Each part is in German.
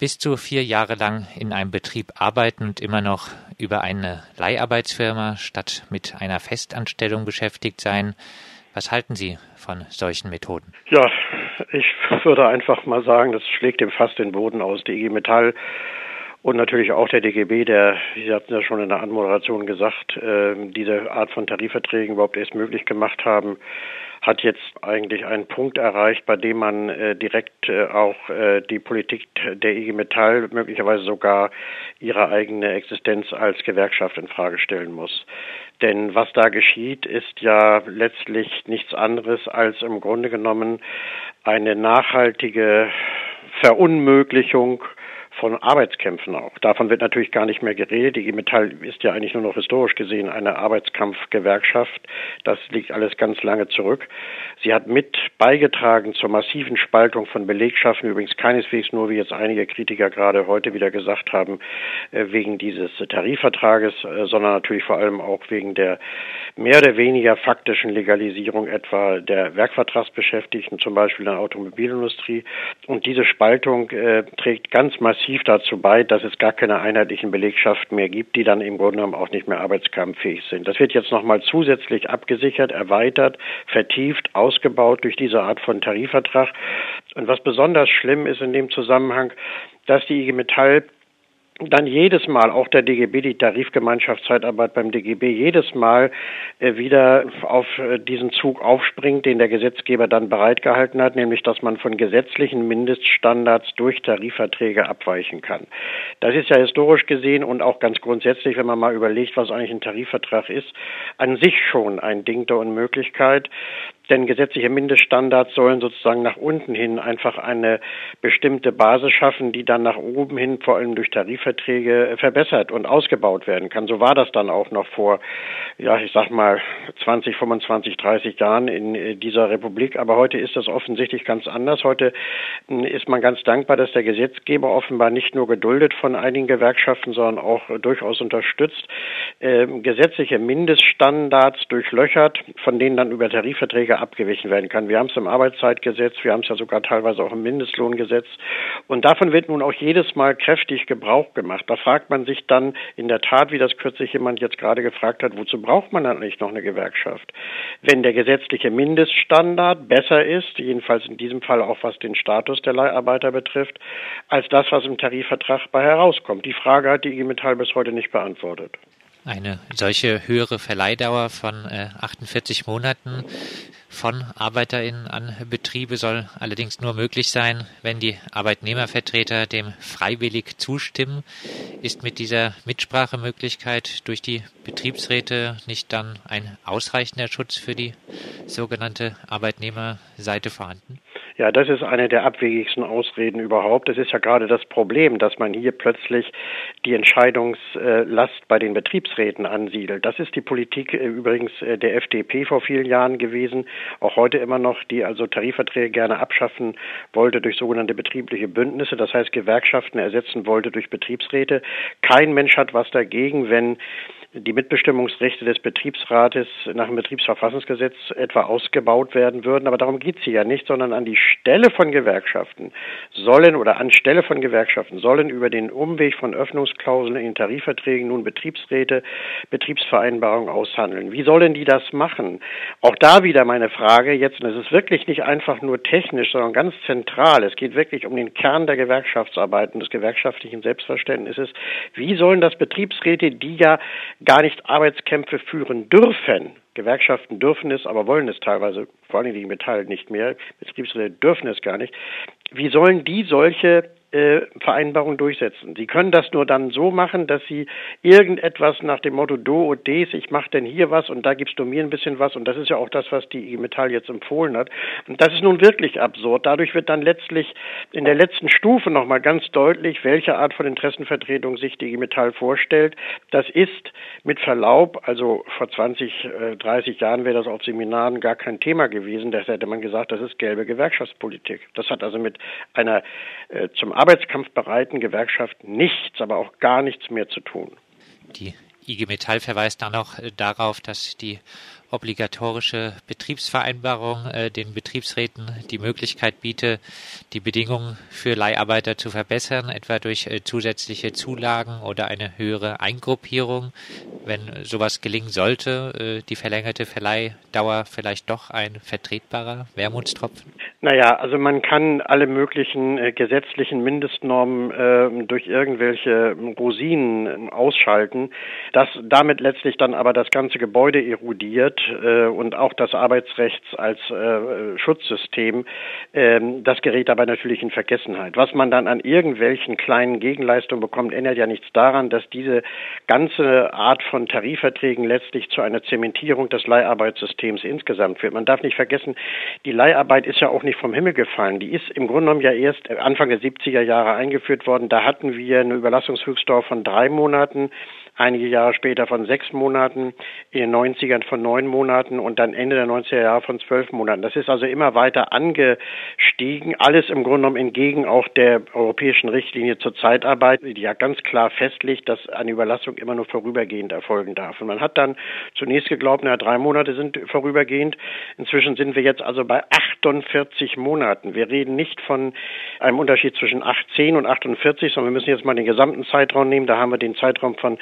bis zu vier Jahre lang in einem Betrieb arbeiten und immer noch über eine Leiharbeitsfirma statt mit einer Festanstellung beschäftigt sein. Was halten Sie von solchen Methoden? Ja, ich würde einfach mal sagen, das schlägt dem fast den Boden aus. Die IG Metall und natürlich auch der DGB, der, Sie hatten ja schon in der Anmoderation gesagt, äh, diese Art von Tarifverträgen überhaupt erst möglich gemacht haben, hat jetzt eigentlich einen Punkt erreicht, bei dem man äh, direkt äh, auch äh, die Politik der IG Metall möglicherweise sogar ihre eigene Existenz als Gewerkschaft in Frage stellen muss. Denn was da geschieht, ist ja letztlich nichts anderes als im Grunde genommen eine nachhaltige Verunmöglichung von Arbeitskämpfen auch. Davon wird natürlich gar nicht mehr geredet. Die Metall ist ja eigentlich nur noch historisch gesehen eine Arbeitskampfgewerkschaft. Das liegt alles ganz lange zurück. Sie hat mit beigetragen zur massiven Spaltung von Belegschaften, übrigens keineswegs nur, wie jetzt einige Kritiker gerade heute wieder gesagt haben, äh, wegen dieses Tarifvertrages, äh, sondern natürlich vor allem auch wegen der mehr oder weniger faktischen Legalisierung etwa der Werkvertragsbeschäftigten, zum Beispiel in der Automobilindustrie. Und diese Spaltung äh, trägt ganz massiv dazu bei, dass es gar keine einheitlichen Belegschaften mehr gibt, die dann im Grunde genommen auch nicht mehr arbeitskampffähig sind. Das wird jetzt nochmal zusätzlich abgesichert, erweitert, vertieft, ausgebaut durch diese Art von Tarifvertrag. Und was besonders schlimm ist in dem Zusammenhang, dass die IG Metall dann jedes Mal, auch der DGB, die Tarifgemeinschaftszeitarbeit beim DGB, jedes Mal äh, wieder auf äh, diesen Zug aufspringt, den der Gesetzgeber dann bereitgehalten hat, nämlich dass man von gesetzlichen Mindeststandards durch Tarifverträge abweichen kann. Das ist ja historisch gesehen und auch ganz grundsätzlich, wenn man mal überlegt, was eigentlich ein Tarifvertrag ist, an sich schon ein Ding der Unmöglichkeit. Denn gesetzliche Mindeststandards sollen sozusagen nach unten hin einfach eine bestimmte Basis schaffen, die dann nach oben hin vor allem durch Tarifverträge verbessert und ausgebaut werden kann. So war das dann auch noch vor, ja, ich sag mal 20, 25, 30 Jahren in dieser Republik. Aber heute ist das offensichtlich ganz anders. Heute hm, ist man ganz dankbar, dass der Gesetzgeber offenbar nicht nur geduldet von einigen Gewerkschaften, sondern auch durchaus unterstützt, äh, gesetzliche Mindeststandards durchlöchert, von denen dann über Tarifverträge abgewichen werden kann. Wir haben es im Arbeitszeitgesetz, wir haben es ja sogar teilweise auch im Mindestlohngesetz. Und davon wird nun auch jedes Mal kräftig Gebrauch gemacht. Da fragt man sich dann in der Tat, wie das kürzlich jemand jetzt gerade gefragt hat, wozu braucht man eigentlich noch eine Gewerkschaft? Wenn der gesetzliche Mindeststandard besser ist, jedenfalls in diesem Fall auch was den Status der Leiharbeiter betrifft, als das, was im Tarifvertrag bei herauskommt. Die Frage hat die IG Metall bis heute nicht beantwortet. Eine solche höhere Verleihdauer von äh, 48 Monaten von ArbeiterInnen an Betriebe soll allerdings nur möglich sein, wenn die Arbeitnehmervertreter dem freiwillig zustimmen. Ist mit dieser Mitsprachemöglichkeit durch die Betriebsräte nicht dann ein ausreichender Schutz für die sogenannte Arbeitnehmerseite vorhanden? Ja, das ist eine der abwegigsten Ausreden überhaupt. Das ist ja gerade das Problem, dass man hier plötzlich die Entscheidungslast bei den Betriebsräten ansiedelt. Das ist die Politik äh, übrigens äh, der FDP vor vielen Jahren gewesen, auch heute immer noch, die also Tarifverträge gerne abschaffen wollte durch sogenannte betriebliche Bündnisse, das heißt Gewerkschaften ersetzen wollte durch Betriebsräte. Kein Mensch hat was dagegen, wenn die Mitbestimmungsrechte des Betriebsrates nach dem Betriebsverfassungsgesetz etwa ausgebaut werden würden. Aber darum geht es hier ja nicht, sondern an die Stelle von Gewerkschaften sollen oder anstelle von Gewerkschaften sollen über den Umweg von Öffnungsklauseln in Tarifverträgen nun Betriebsräte Betriebsvereinbarungen aushandeln. Wie sollen die das machen? Auch da wieder meine Frage jetzt, und es ist wirklich nicht einfach nur technisch, sondern ganz zentral. Es geht wirklich um den Kern der Gewerkschaftsarbeit und des gewerkschaftlichen Selbstverständnisses. Wie sollen das Betriebsräte, die ja gar nicht Arbeitskämpfe führen dürfen. Gewerkschaften dürfen es, aber wollen es teilweise, vor allem die Metall nicht mehr. Betriebsräte dürfen es gar nicht. Wie sollen die solche Vereinbarung durchsetzen. Sie können das nur dann so machen, dass Sie irgendetwas nach dem Motto Do und Des, ich mache denn hier was und da gibst du mir ein bisschen was und das ist ja auch das, was die IG Metall jetzt empfohlen hat. Und das ist nun wirklich absurd. Dadurch wird dann letztlich in der letzten Stufe nochmal ganz deutlich, welche Art von Interessenvertretung sich die IG Metall vorstellt. Das ist mit Verlaub, also vor 20, äh, 30 Jahren wäre das auf Seminaren gar kein Thema gewesen. Das hätte man gesagt, das ist gelbe Gewerkschaftspolitik. Das hat also mit einer äh, zum arbeitskampfbereiten Gewerkschaft nichts, aber auch gar nichts mehr zu tun. Die IG Metall verweist dann auch äh, darauf, dass die obligatorische Betriebsvereinbarung äh, den Betriebsräten die Möglichkeit biete, die Bedingungen für Leiharbeiter zu verbessern, etwa durch äh, zusätzliche Zulagen oder eine höhere Eingruppierung. Wenn sowas gelingen sollte, äh, die verlängerte Verleihdauer vielleicht doch ein vertretbarer Wermutstropfen? Naja, also man kann alle möglichen äh, gesetzlichen Mindestnormen äh, durch irgendwelche Rosinen ausschalten, dass damit letztlich dann aber das ganze Gebäude erodiert äh, und auch das Arbeitsrechts als äh, Schutzsystem, äh, das gerät aber natürlich in Vergessenheit. Was man dann an irgendwelchen kleinen Gegenleistungen bekommt, ändert ja nichts daran, dass diese ganze Art von Tarifverträgen letztlich zu einer Zementierung des Leiharbeitssystems insgesamt führt. Man darf nicht vergessen, die Leiharbeit ist ja auch nicht vom Himmel gefallen. Die ist im Grunde genommen ja erst Anfang der 70er Jahre eingeführt worden. Da hatten wir eine Überlassungshöchstdauer von drei Monaten einige Jahre später von sechs Monaten, in den 90ern von neun Monaten und dann Ende der 90er Jahre von zwölf Monaten. Das ist also immer weiter angestiegen, alles im Grunde genommen entgegen auch der europäischen Richtlinie zur Zeitarbeit, die ja ganz klar festlegt, dass eine Überlassung immer nur vorübergehend erfolgen darf. Und man hat dann zunächst geglaubt, naja, drei Monate sind vorübergehend. Inzwischen sind wir jetzt also bei 48 Monaten. Wir reden nicht von einem Unterschied zwischen 18 und 48, sondern wir müssen jetzt mal den gesamten Zeitraum nehmen. Da haben wir den Zeitraum von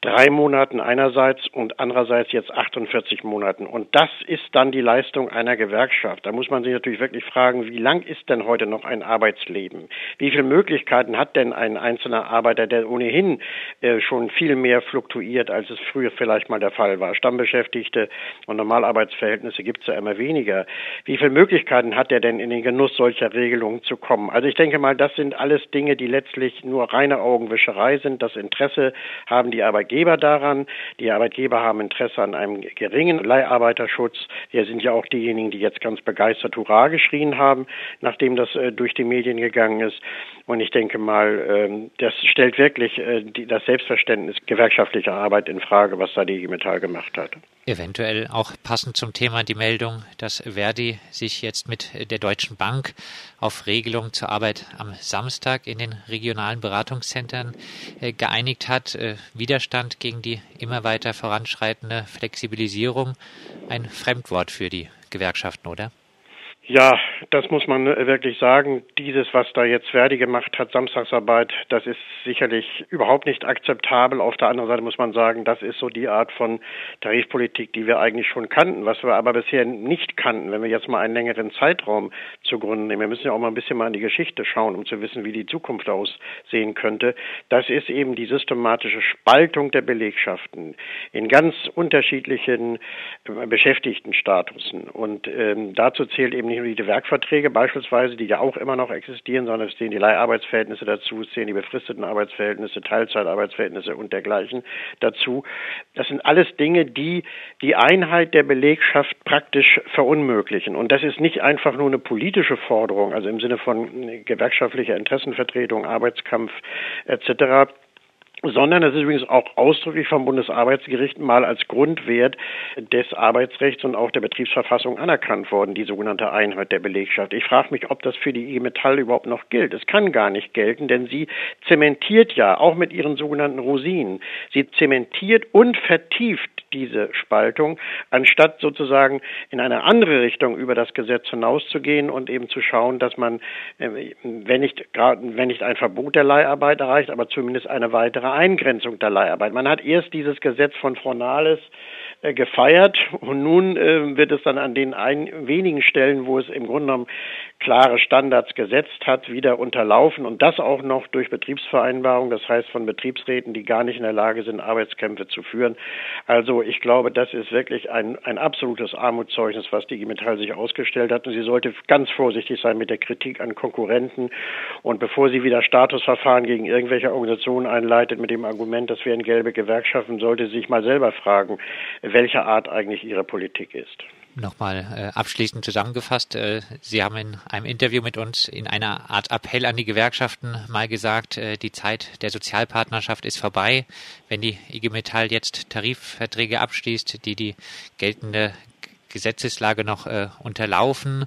drei Monaten einerseits und andererseits jetzt 48 Monaten. Und das ist dann die Leistung einer Gewerkschaft. Da muss man sich natürlich wirklich fragen, wie lang ist denn heute noch ein Arbeitsleben? Wie viele Möglichkeiten hat denn ein einzelner Arbeiter, der ohnehin äh, schon viel mehr fluktuiert, als es früher vielleicht mal der Fall war? Stammbeschäftigte und Normalarbeitsverhältnisse gibt es ja immer weniger. Wie viele Möglichkeiten hat er denn in den Genuss solcher Regelungen zu kommen? Also ich denke mal, das sind alles Dinge, die letztlich nur reine Augenwischerei sind. Das Interesse haben die Arbeitgeber daran. Die Arbeitgeber haben Interesse an einem geringen Leiharbeiterschutz. Wir sind ja auch diejenigen, die jetzt ganz begeistert Hurra geschrien haben, nachdem das äh, durch die Medien gegangen ist. Und ich denke mal, ähm, das stellt wirklich äh, die, das Selbstverständnis gewerkschaftlicher Arbeit in Frage, was da die IG Metall gemacht hat. Eventuell auch passend zum Thema die Meldung, dass Verdi sich jetzt mit der Deutschen Bank auf Regelungen zur Arbeit am Samstag in den regionalen Beratungszentren äh, geeinigt hat. Äh, Widerstand gegen die immer weiter voranschreitende Flexibilisierung ein Fremdwort für die Gewerkschaften, oder? Ja, das muss man äh, wirklich sagen. Dieses, was da jetzt Verdi gemacht hat, Samstagsarbeit, das ist sicherlich überhaupt nicht akzeptabel. Auf der anderen Seite muss man sagen, das ist so die Art von Tarifpolitik, die wir eigentlich schon kannten, was wir aber bisher nicht kannten, wenn wir jetzt mal einen längeren Zeitraum zugrunde nehmen. Wir müssen ja auch mal ein bisschen mal in die Geschichte schauen, um zu wissen, wie die Zukunft aussehen könnte. Das ist eben die systematische Spaltung der Belegschaften in ganz unterschiedlichen äh, Beschäftigtenstatusen. Und ähm, dazu zählt eben nicht nicht nur die Werkverträge beispielsweise, die ja auch immer noch existieren, sondern es stehen die Leiharbeitsverhältnisse dazu, es stehen die befristeten Arbeitsverhältnisse, Teilzeitarbeitsverhältnisse und dergleichen dazu. Das sind alles Dinge, die die Einheit der Belegschaft praktisch verunmöglichen. Und das ist nicht einfach nur eine politische Forderung, also im Sinne von gewerkschaftlicher Interessenvertretung, Arbeitskampf etc sondern es ist übrigens auch ausdrücklich vom Bundesarbeitsgericht mal als Grundwert des Arbeitsrechts und auch der Betriebsverfassung anerkannt worden, die sogenannte Einheit der Belegschaft. Ich frage mich, ob das für die IG Metall überhaupt noch gilt. Es kann gar nicht gelten, denn sie zementiert ja auch mit ihren sogenannten Rosinen. Sie zementiert und vertieft diese Spaltung, anstatt sozusagen in eine andere Richtung über das Gesetz hinauszugehen und eben zu schauen, dass man, äh, wenn nicht, wenn nicht ein Verbot der Leiharbeit erreicht, aber zumindest eine weitere Eingrenzung der Leiharbeit. Man hat erst dieses Gesetz von Fornales äh, gefeiert. Und nun äh, wird es dann an den ein, wenigen Stellen, wo es im Grunde genommen klare Standards gesetzt hat, wieder unterlaufen. Und das auch noch durch Betriebsvereinbarungen, das heißt von Betriebsräten, die gar nicht in der Lage sind, Arbeitskämpfe zu führen. Also ich glaube, das ist wirklich ein, ein absolutes Armutszeugnis, was die Metall sich ausgestellt hat. Und sie sollte ganz vorsichtig sein mit der Kritik an Konkurrenten. Und bevor sie wieder Statusverfahren gegen irgendwelche Organisationen einleitet mit dem Argument, das wären gelbe Gewerkschaften, sollte sie sich mal selber fragen, welcher Art eigentlich ihre Politik ist nochmal äh, abschließend zusammengefasst. Äh, Sie haben in einem Interview mit uns in einer Art Appell an die Gewerkschaften mal gesagt, äh, die Zeit der Sozialpartnerschaft ist vorbei. Wenn die IG Metall jetzt Tarifverträge abschließt, die die geltende Gesetzeslage noch äh, unterlaufen,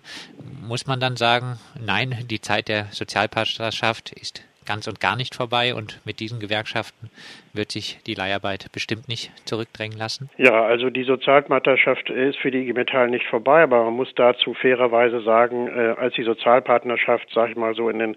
muss man dann sagen, nein, die Zeit der Sozialpartnerschaft ist ganz und gar nicht vorbei und mit diesen Gewerkschaften wird sich die Leiharbeit bestimmt nicht zurückdrängen lassen? Ja, also die Sozialpartnerschaft ist für die IG Metall nicht vorbei, aber man muss dazu fairerweise sagen, äh, als die Sozialpartnerschaft, sag ich mal so in den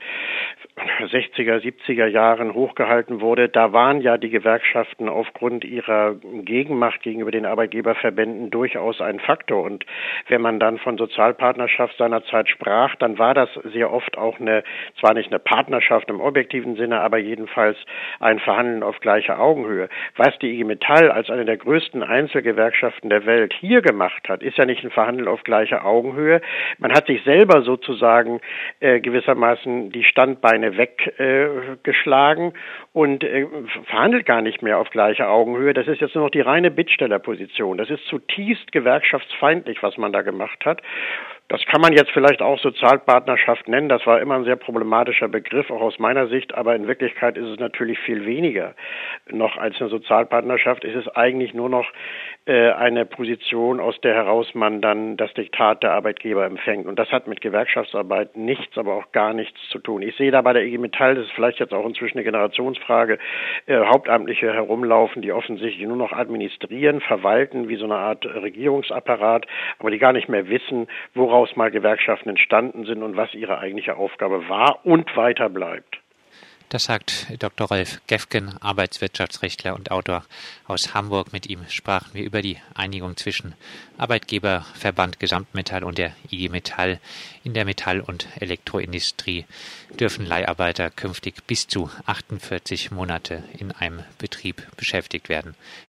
60er, 70er Jahren hochgehalten wurde, da waren ja die Gewerkschaften aufgrund ihrer Gegenmacht gegenüber den Arbeitgeberverbänden durchaus ein Faktor. Und wenn man dann von Sozialpartnerschaft seinerzeit sprach, dann war das sehr oft auch eine, zwar nicht eine Partnerschaft im objektiven Sinne, aber jedenfalls ein Verhandeln auf gleicher Augenhöhe. Was die IG Metall als eine der größten Einzelgewerkschaften der Welt hier gemacht hat, ist ja nicht ein Verhandeln auf gleicher Augenhöhe. Man hat sich selber sozusagen äh, gewissermaßen die Standbeine weggeschlagen äh, und äh, verhandelt gar nicht mehr auf gleicher Augenhöhe. Das ist jetzt nur noch die reine Bittstellerposition. Das ist zutiefst gewerkschaftsfeindlich, was man da gemacht hat. Das kann man jetzt vielleicht auch Sozialpartnerschaft nennen. Das war immer ein sehr problematischer Begriff, auch aus meiner Sicht. Aber in Wirklichkeit ist es natürlich viel weniger noch als eine Sozialpartnerschaft. Es ist eigentlich nur noch äh, eine Position, aus der heraus man dann das Diktat der Arbeitgeber empfängt. Und das hat mit Gewerkschaftsarbeit nichts, aber auch gar nichts zu tun. Ich sehe da bei der IG Metall, das ist vielleicht jetzt auch inzwischen eine Generationsfrage, äh, Hauptamtliche herumlaufen, die offensichtlich nur noch administrieren, verwalten, wie so eine Art Regierungsapparat, aber die gar nicht mehr wissen, woraus mal Gewerkschaften entstanden sind und was ihre eigentliche Aufgabe war und weiter bleibt. Das sagt Dr. Rolf Gefgen, Arbeitswirtschaftsrechtler und Autor aus Hamburg. Mit ihm sprachen wir über die Einigung zwischen Arbeitgeberverband Gesamtmetall und der IG Metall. In der Metall- und Elektroindustrie dürfen Leiharbeiter künftig bis zu 48 Monate in einem Betrieb beschäftigt werden.